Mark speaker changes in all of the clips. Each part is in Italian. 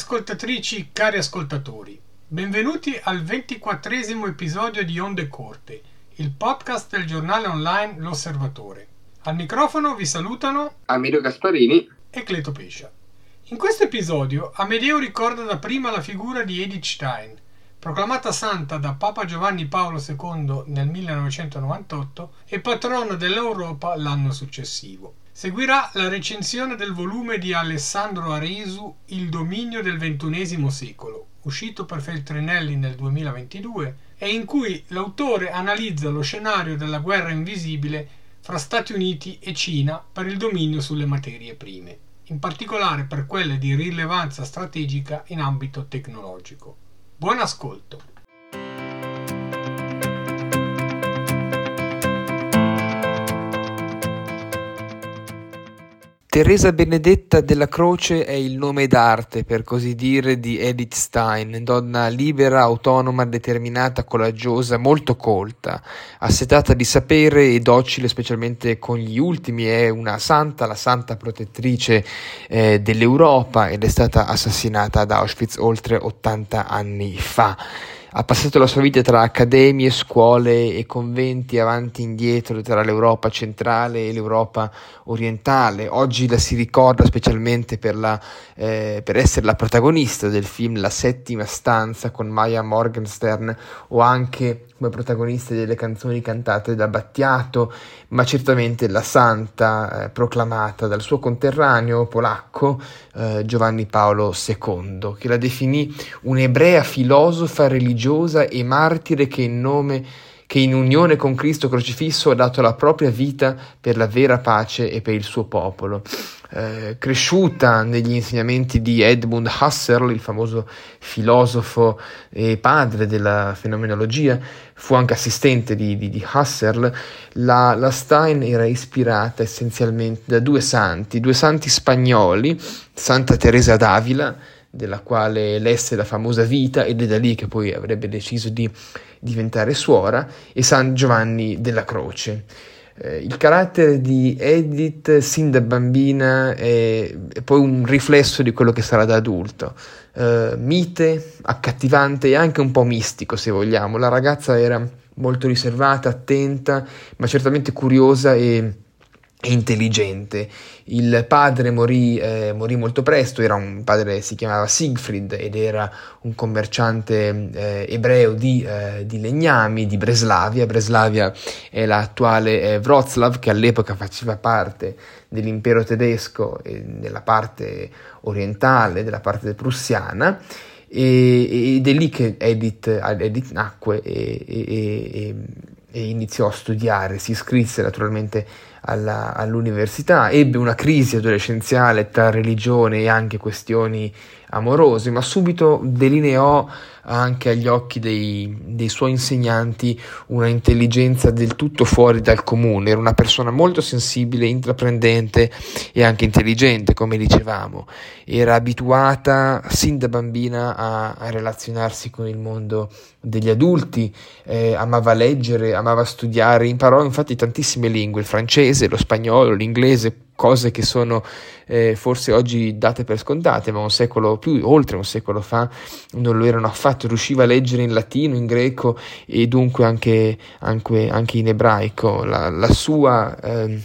Speaker 1: Ascoltatrici, cari ascoltatori, benvenuti al ventiquattresimo episodio di Onde Corte, il podcast del giornale online L'Osservatore. Al microfono vi salutano
Speaker 2: Amedeo Gasparini
Speaker 1: e Cleto Pescia. In questo episodio Amedeo ricorda dapprima la figura di Edith Stein, proclamata santa da Papa Giovanni Paolo II nel 1998 e patrono dell'Europa l'anno successivo. Seguirà la recensione del volume di Alessandro Aresu Il dominio del XXI secolo, uscito per Feltrinelli nel 2022 e in cui l'autore analizza lo scenario della guerra invisibile fra Stati Uniti e Cina per il dominio sulle materie prime, in particolare per quelle di rilevanza strategica in ambito tecnologico. Buon ascolto!
Speaker 3: Teresa Benedetta della Croce è il nome d'arte, per così dire, di Edith Stein, donna libera, autonoma, determinata, coraggiosa, molto colta, assetata di sapere e docile specialmente con gli ultimi, è una santa, la santa protettrice eh, dell'Europa ed è stata assassinata ad Auschwitz oltre 80 anni fa ha passato la sua vita tra accademie, scuole e conventi avanti e indietro tra l'Europa centrale e l'Europa orientale. Oggi la si ricorda specialmente per, la, eh, per essere la protagonista del film La settima stanza con Maya Morgenstern o anche come protagoniste delle canzoni cantate da Battiato, ma certamente la santa eh, proclamata dal suo conterraneo polacco eh, Giovanni Paolo II, che la definì un'ebrea filosofa religiosa e martire che in nome che in unione con Cristo crocifisso ha dato la propria vita per la vera pace e per il suo popolo. Eh, cresciuta negli insegnamenti di Edmund Husserl, il famoso filosofo e padre della fenomenologia, fu anche assistente di, di, di Husserl, la, la, Stein era ispirata essenzialmente da due santi, due santi spagnoli, Santa Teresa d'Avila, della quale lesse la famosa vita ed è da lì che poi avrebbe deciso di diventare suora, e San Giovanni della Croce. Eh, il carattere di Edith sin da bambina è, è, poi un riflesso di quello che sarà da adulto. Eh, mite, accattivante e anche un po' mistico se vogliamo. La ragazza era molto riservata, attenta, ma certamente curiosa e intelligente. Il padre morì, eh, morì, molto presto, era un padre si chiamava Siegfried ed era un commerciante eh, ebreo di, eh, di, legnami di Breslavia. Breslavia è l'attuale eh, Wroclaw che all'epoca faceva parte dell'impero tedesco nella parte orientale, della parte prussiana. E, ed è lì che Edith, Edith nacque e, e, e iniziò a studiare, si iscrisse naturalmente alla, all'università, ebbe una crisi adolescenziale tra religione e anche questioni amorose, ma subito delineò anche agli occhi dei, dei, suoi insegnanti una intelligenza del tutto fuori dal comune, era una persona molto sensibile, intraprendente e anche intelligente, come dicevamo, era abituata sin da bambina a, a relazionarsi con il mondo degli adulti, eh, amava leggere, amava studiare, imparò infatti tantissime lingue, il francese, lo spagnolo, l'inglese, cose che sono eh, forse oggi date per scontate, ma un secolo più, oltre un secolo fa, non lo erano affatto. Riusciva a leggere in latino, in greco e dunque anche, anche, anche in ebraico. La, la sua. Eh,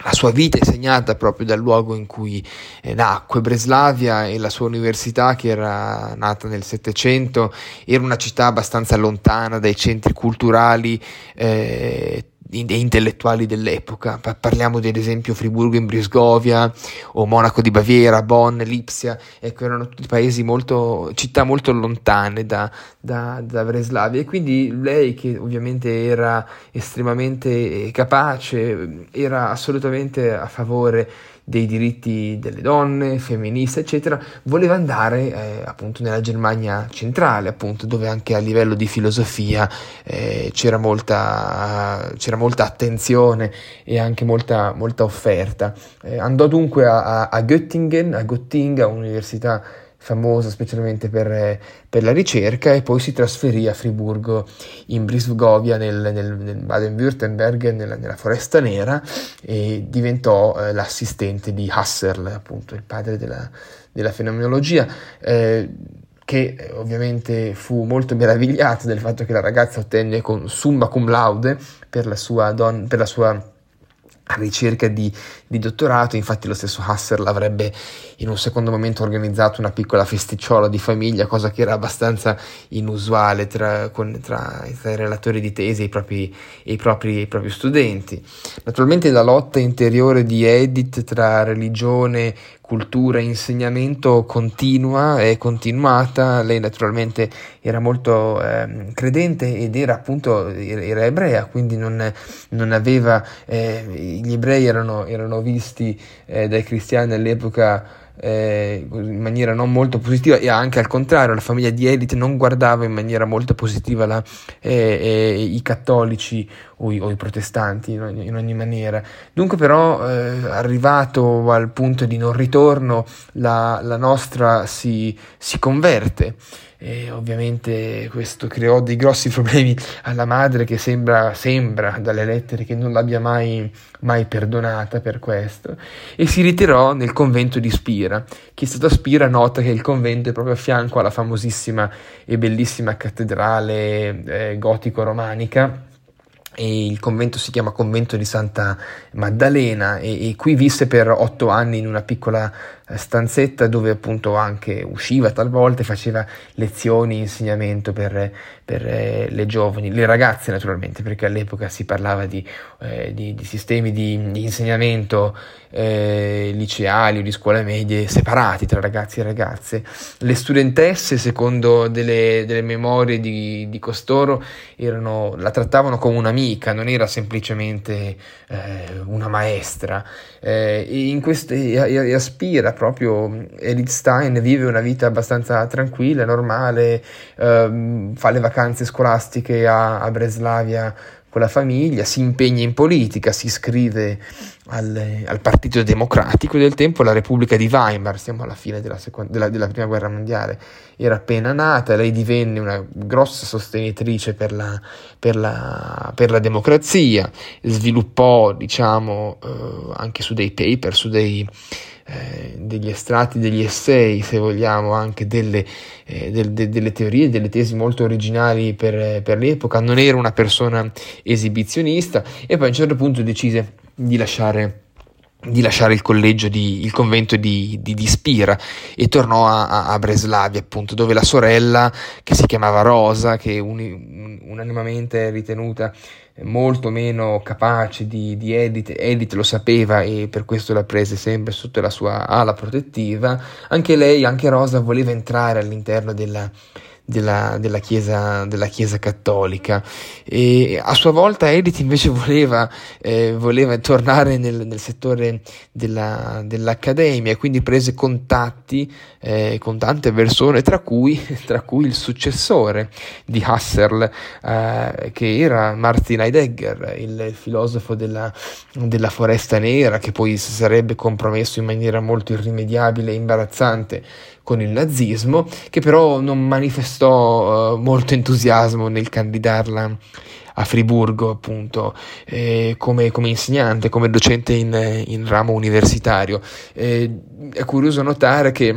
Speaker 3: la sua vita è segnata proprio dal luogo in cui eh, nacque Breslavia e la sua università che era nata nel Settecento era una città abbastanza lontana dai centri culturali eh, intellettuali dell'epoca. Parliamo ad esempio Friburgo in Brisgovia o Monaco di Baviera, Bonn, Lipsia, ecco, erano tutti paesi molto, città molto lontane da, da, da Breslavia e quindi lei che ovviamente era estremamente capace, era assolutamente a favore dei diritti delle donne, femministe, eccetera, voleva andare eh, appunto nella Germania centrale, appunto, dove anche a livello di filosofia eh, c'era, molta, c'era, molta, attenzione e anche molta, molta offerta. Eh, andò dunque a, a, Göttingen, a un'università famosa specialmente per, per, la ricerca e poi si trasferì a Friburgo in Brisgovia nel, nel, nel Baden-Württemberg nella, nella, foresta nera e diventò eh, l'assistente di Husserl appunto il padre della, della fenomenologia eh, che eh, ovviamente fu molto meravigliato del fatto che la ragazza ottenne con summa cum laude per la sua, don- per la sua a ricerca di, di, dottorato, infatti lo stesso Husserl avrebbe in un secondo momento organizzato una piccola festicciola di famiglia, cosa che era abbastanza inusuale tra, con, tra, tra i relatori di tesi e i, propri, i, propri, i propri studenti. Naturalmente la lotta interiore di Edith tra religione, cultura e insegnamento continua e continuata. Lei naturalmente era molto eh, credente ed era appunto era ebrea, quindi non, non aveva, eh, gli ebrei erano, erano visti eh, dai cristiani all'epoca eh, in maniera non molto positiva e anche al contrario la famiglia di Edith non guardava in maniera molto positiva la, eh, eh, i cattolici o i, o i protestanti in ogni, in ogni, maniera. Dunque però eh, arrivato al punto di non ritorno la, la nostra si, si converte. E ovviamente questo creò dei grossi problemi alla madre che sembra, sembra dalle lettere che non l'abbia mai, mai perdonata per questo e si ritirò nel convento di Spira. Chi è stato a Spira nota che il convento è proprio a fianco alla famosissima e bellissima cattedrale eh, gotico-romanica e il convento si chiama Convento di Santa Maddalena e, e, qui visse per otto anni in una piccola stanzetta dove appunto anche usciva talvolta e faceva lezioni, insegnamento per, per eh, le giovani, le ragazze naturalmente, perché all'epoca si parlava di, eh, di, di sistemi di, di insegnamento eh, liceali o di scuole medie separati tra ragazzi e ragazze. Le studentesse, secondo delle, delle memorie di, costoro, erano, la trattavano come un'amica, non era semplicemente eh, una maestra. Eh, e in queste, e, e aspira proprio Edith Stein vive una vita abbastanza tranquilla, normale, ehm, fa le vacanze scolastiche a, a Breslavia con la famiglia, si impegna in politica, si iscrive al, al, Partito Democratico del tempo, la Repubblica di Weimar, siamo alla fine della, seconda, della, della, Prima Guerra Mondiale, era appena nata, lei divenne una grossa sostenitrice per la, per la, per la democrazia, sviluppò diciamo eh, anche su dei paper, su dei eh, degli estratti, degli essay, se vogliamo, anche delle, eh, del, de, delle teorie, delle tesi molto originali per, per l'epoca, non era una persona esibizionista e poi a un certo punto decise di lasciare di lasciare il collegio, di, il convento di, di, di Spira e tornò a, a, Breslavia, appunto, dove la sorella, che si chiamava Rosa, che un, unanimamente è ritenuta molto meno capace di, di Edith, Edith lo sapeva e per questo la prese sempre sotto la sua ala protettiva, anche lei, anche Rosa, voleva entrare all'interno della, della, della, chiesa, della chiesa cattolica. E a sua volta Edith invece voleva, eh, voleva tornare nel, nel settore della, dell'accademia quindi prese contatti eh, con tante persone tra cui, tra cui, il successore di Husserl eh, che era Martin Heidegger il filosofo della, della foresta nera che poi si sarebbe compromesso in maniera molto irrimediabile e imbarazzante con il nazismo, che però non manifestò uh, molto entusiasmo nel candidarla a Friburgo, appunto, eh, come, come, insegnante, come docente in, in ramo universitario. Eh, è curioso notare che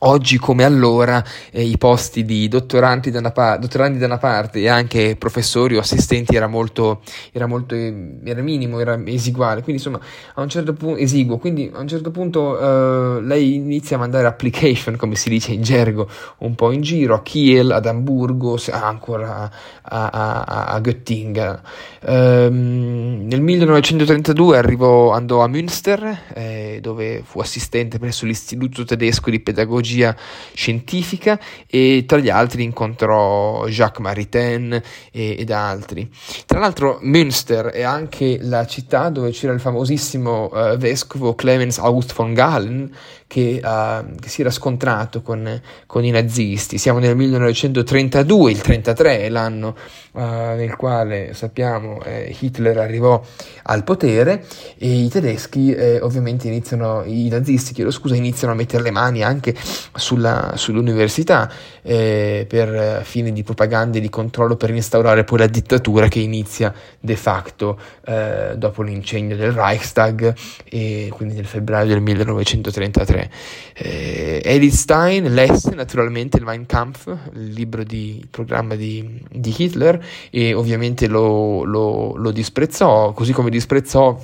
Speaker 3: Oggi come allora eh, i posti di dottorandi da, pa- dottorandi da, una parte e anche professori o assistenti era molto, era molto era minimo, era esiguale, quindi insomma a un certo punto esiguo, quindi a un certo punto uh, lei inizia a mandare application, come si dice in gergo, un po' in giro a Kiel, ad Amburgo, ancora a, a, a, a Göttingen. Um, nel 1932 arrivò, andò a Münster, eh, dove fu assistente presso l'Istituto tedesco di pedagogia pedagogia scientifica e tra gli altri incontrò Jacques Maritain e, ed altri. Tra l'altro Münster è anche la città dove c'era il famosissimo uh, vescovo Clemens August von Galen che, uh, che si era scontrato con, con, i nazisti. Siamo nel 1932, il 33 è l'anno uh, nel quale sappiamo eh, Hitler arrivò al potere e i tedeschi eh, ovviamente iniziano, i nazisti chiedo scusa, iniziano a mettere le mani anche sulla, sull'università eh, per fini di propaganda e di controllo per instaurare poi la dittatura che inizia de facto eh, dopo l'incendio del Reichstag e quindi nel febbraio del 1933. Eh, Edith Stein lesse naturalmente il Mein Kampf, il libro di il programma di, di, Hitler e ovviamente lo, lo, lo disprezzò, così come disprezzò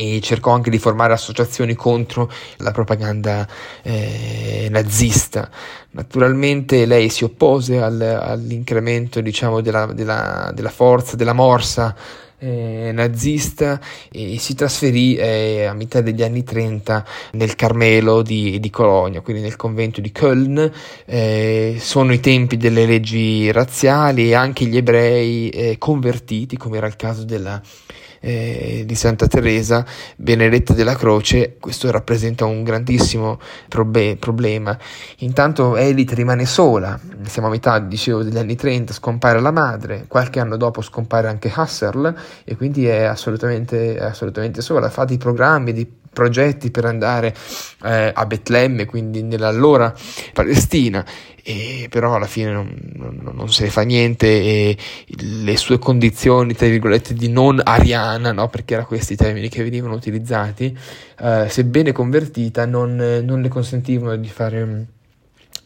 Speaker 3: e cercò anche di formare associazioni contro la propaganda eh, nazista. Naturalmente lei si oppose al, all'incremento diciamo, della, della, della forza, della morsa eh, nazista e si trasferì eh, a metà degli anni 30 nel Carmelo di, di Colonia, quindi nel convento di Köln. Eh, sono i tempi delle leggi razziali e anche gli ebrei eh, convertiti, come era il caso della eh, di Santa Teresa, Benedetta della Croce, questo rappresenta un grandissimo probe- problema. Intanto Elite rimane sola, siamo a metà, dicevo, degli anni 30, scompare la madre, qualche anno dopo scompare anche Husserl e quindi è assolutamente, assolutamente sola, fa dei programmi, dei progetti per andare eh, a Betlemme, quindi nell'allora Palestina, e però alla fine non, non, non, se ne fa niente e le sue condizioni, tra virgolette, di non ariana, no? perché erano questi i termini che venivano utilizzati, eh, sebbene convertita, non, non le consentivano di fare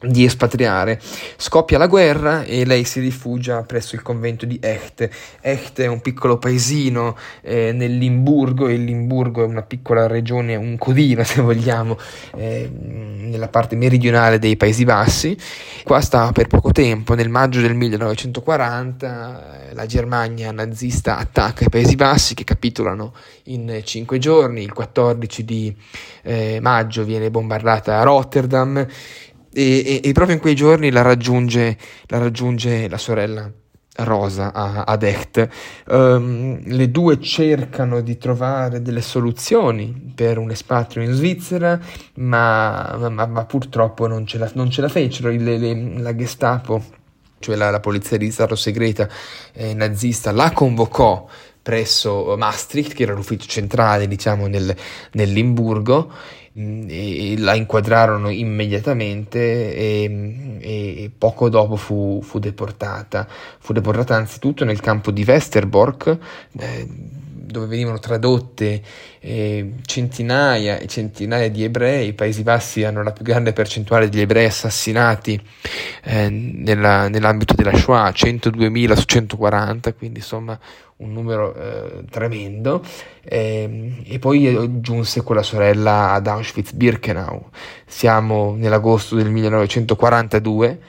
Speaker 3: di espatriare. Scoppia la guerra e lei si rifugia presso il convento di Echt. Echt è un piccolo paesino eh, nel Limburgo e il Limburgo è una piccola regione, un codino se vogliamo, eh, nella parte meridionale dei Paesi Bassi. Qua sta per poco tempo, nel maggio del 1940 eh, la Germania nazista attacca i Paesi Bassi che capitolano in cinque giorni, il 14 di eh, maggio viene bombardata Rotterdam e, e, e, proprio in quei giorni la raggiunge la, raggiunge la sorella Rosa ad Echt. Um, le due cercano di trovare delle soluzioni per un espatrio in Svizzera, ma, ma, ma purtroppo non ce la, non ce la fecero. Le, le, la Gestapo, cioè la, la polizia di Stato segreta eh, nazista, la convocò presso Maastricht, che era l'ufficio centrale, diciamo, nel, nel Limburgo, Mm, e la inquadrarono immediatamente e, e poco dopo fu, fu, deportata. Fu deportata anzitutto nel campo di Westerbork, eh, dove venivano tradotte eh, centinaia e centinaia di ebrei. I Paesi Bassi hanno la più grande percentuale di ebrei assassinati eh, nella, nell'ambito della Shoah, 102.000 su 140, quindi insomma un numero eh, tremendo, eh, e poi giunse con la sorella ad Auschwitz-Birkenau. Siamo nell'agosto del 1942,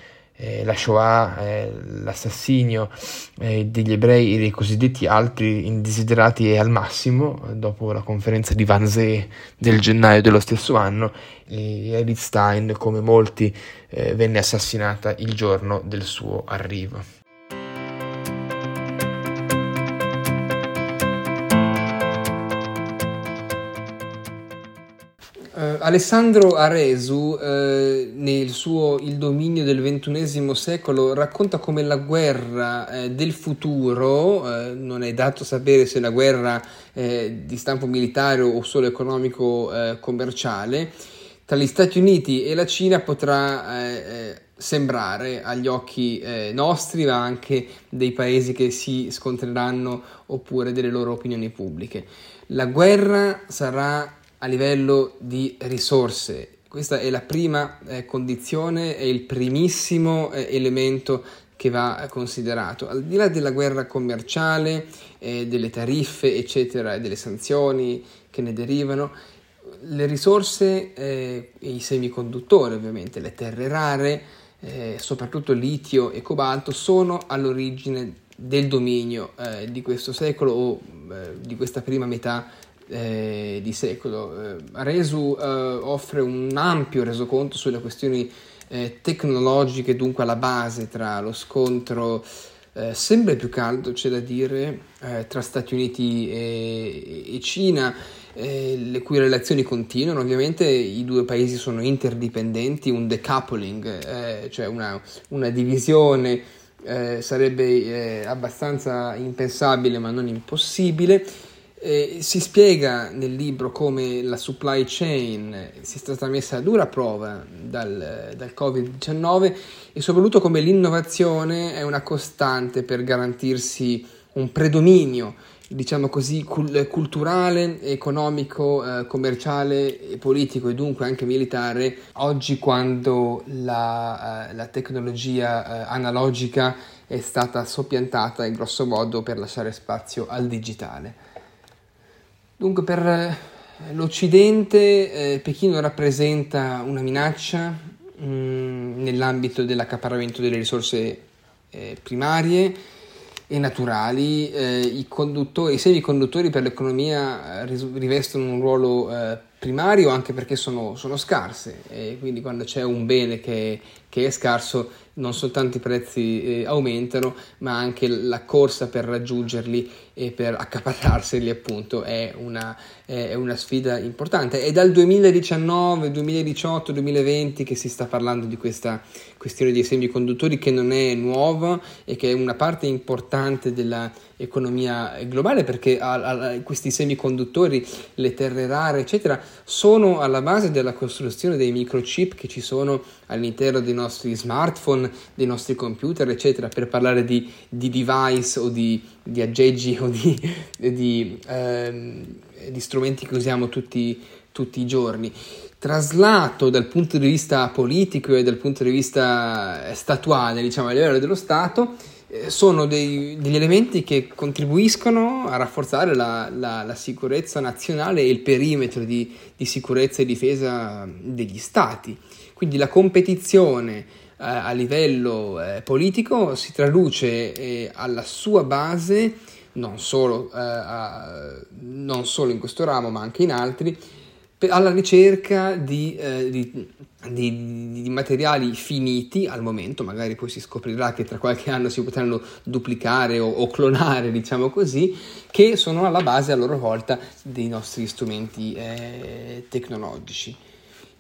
Speaker 3: eh, la Shoah, eh, l'assassinio eh, degli ebrei e dei cosiddetti altri indesiderati al massimo, dopo la conferenza di Wannsee del gennaio dello stesso anno, Edith Stein, come molti, eh, venne assassinata il giorno del suo arrivo.
Speaker 1: Uh, Alessandro Aresu, uh, nel suo Il dominio del XXI secolo, racconta come la guerra uh, del futuro, non è dato sapere se la guerra di stampo militare o solo economico-commerciale, tra gli Stati Uniti e la Cina potrà sembrare agli occhi nostri, ma anche dei paesi che si scontreranno oppure delle loro opinioni pubbliche. La guerra sarà a livello di risorse. Questa è la prima eh, condizione, è il primissimo eh, elemento che va considerato. Al di là della guerra commerciale, eh, delle tariffe, eccetera, e delle sanzioni che ne derivano, le risorse e i semiconduttori, ovviamente, le terre rare, eh, soprattutto litio e cobalto, sono all'origine del dominio eh, di questo secolo o eh, di questa prima metà eh, di secolo. Eh, Resu eh, offre un ampio resoconto sulle questioni eh, tecnologiche, dunque alla base tra lo scontro eh, sempre più caldo, c'è da dire, eh, tra Stati Uniti e, e Cina. le cui relazioni continuano, ovviamente i due paesi sono interdipendenti, un decoupling, cioè una, una divisione sarebbe abbastanza impensabile ma non impossibile
Speaker 3: Eh, si spiega nel libro come la supply chain sia stata messa a dura prova dal, dal Covid-19 e soprattutto come l'innovazione è una costante per garantirsi un predominio diciamo così, culturale, economico, eh, commerciale, politico e dunque anche militare, oggi quando la, eh, la tecnologia eh, analogica è stata soppiantata in grosso modo per lasciare spazio al digitale. Dunque per eh, l'Occidente eh, Pechino rappresenta una minaccia mh, mm, nell'ambito dell'accaparramento delle risorse eh, primarie, e naturali, eh, i, i semiconduttori per l'economia eh, rivestono un ruolo eh, primario anche perché sono, sono, scarse. E quindi quando c'è un bene che, che è scarso non soltanto i prezzi eh, aumentano ma anche la corsa per raggiungerli e per accaparrarseli appunto è una, è una sfida importante. È dal 2019, 2018, 2020 che si sta parlando di questa questione dei semiconduttori che non è nuova e che è una parte importante dell'economia globale perché a, a, questi semiconduttori, le terre rare eccetera sono alla base della costruzione dei microchip che ci sono all'interno dei nostri smartphone, dei nostri computer eccetera per parlare di, di device o di, di aggeggi o di, di, ehm, di strumenti che usiamo tutti, tutti i giorni. Traslato dal punto di vista politico e dal punto di vista statuale, diciamo a livello dello Stato, eh, sono dei, degli elementi che contribuiscono a rafforzare la, la, la sicurezza nazionale e il perimetro di, di, sicurezza e difesa degli stati. Quindi la competizione eh, a livello eh, politico si traduce eh, alla sua base non solo, eh, a, non solo, in questo ramo ma anche in altri, per, alla ricerca di, eh, di, di, di, materiali finiti al momento, magari poi si scoprirà che tra qualche anno si potranno duplicare o, o clonare, diciamo così, che sono alla base a loro volta dei nostri strumenti eh, tecnologici.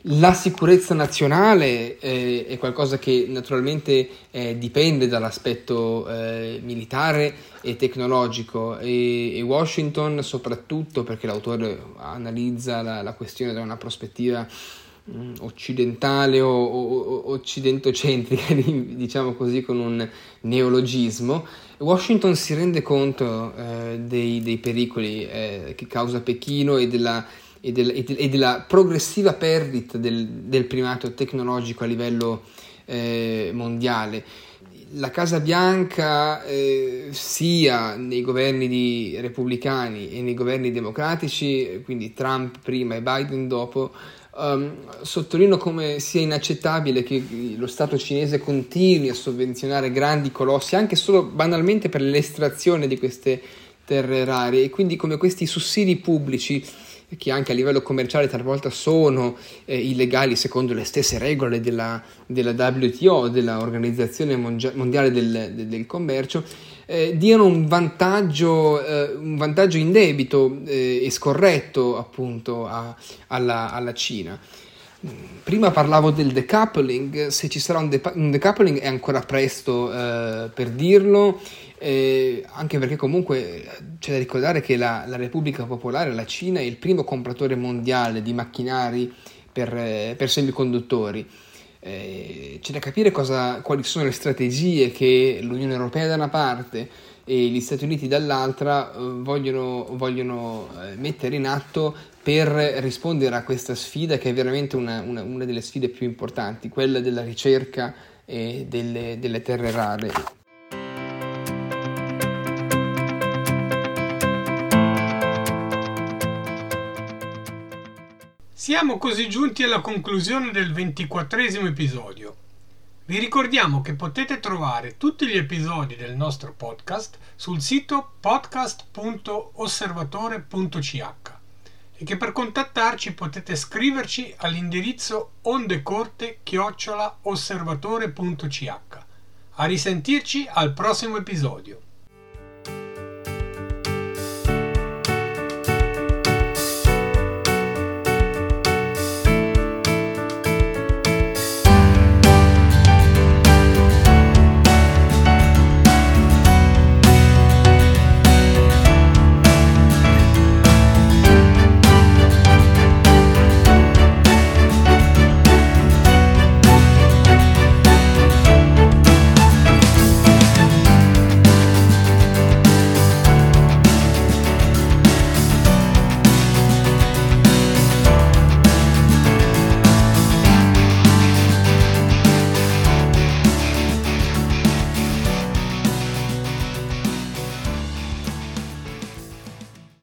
Speaker 3: La sicurezza nazionale eh, è qualcosa che naturalmente eh, dipende dall'aspetto eh, militare e tecnologico e, e, Washington soprattutto perché l'autore analizza la, la questione da una prospettiva occidentale o, o, o occidentocentrica, diciamo così con un neologismo, Washington si rende conto eh, dei, dei, pericoli eh, che causa Pechino e della e, del, e, de, e della progressiva perdita del, del, primato tecnologico a livello eh, mondiale. La Casa Bianca, eh, sia nei governi repubblicani e nei governi democratici, quindi Trump prima e Biden dopo, um, sottolineo come sia inaccettabile che lo Stato cinese continui a sovvenzionare grandi colossi, anche solo banalmente per l'estrazione di queste terre rare, e quindi come questi sussidi pubblici che anche a livello commerciale talvolta sono eh, illegali secondo le stesse regole della, della WTO, dell'Organizzazione Mondiale del, del, Commercio, eh, diano un vantaggio, eh, un vantaggio indebito eh, e scorretto appunto a, alla, alla Cina. Prima parlavo del decoupling, se ci sarà un, de- un decoupling è ancora presto eh, per dirlo, eh, anche perché comunque c'è da ricordare che la, la, Repubblica Popolare, la Cina, è il primo compratore mondiale di macchinari per, eh, per semiconduttori. Eh, c'è da capire cosa, quali sono le strategie che l'Unione Europea da una parte e gli Stati Uniti dall'altra eh, vogliono, vogliono eh, mettere in atto per rispondere a questa sfida che è veramente una, una, una delle sfide più importanti, quella della ricerca delle, delle terre rare.
Speaker 1: Siamo così giunti alla conclusione del ventiquattresimo episodio. Vi ricordiamo che potete trovare tutti gli episodi del nostro podcast sul sito podcast.osservatore.ch e che per contattarci potete scriverci all'indirizzo ondecorte-osservatore.ch. A risentirci al prossimo episodio.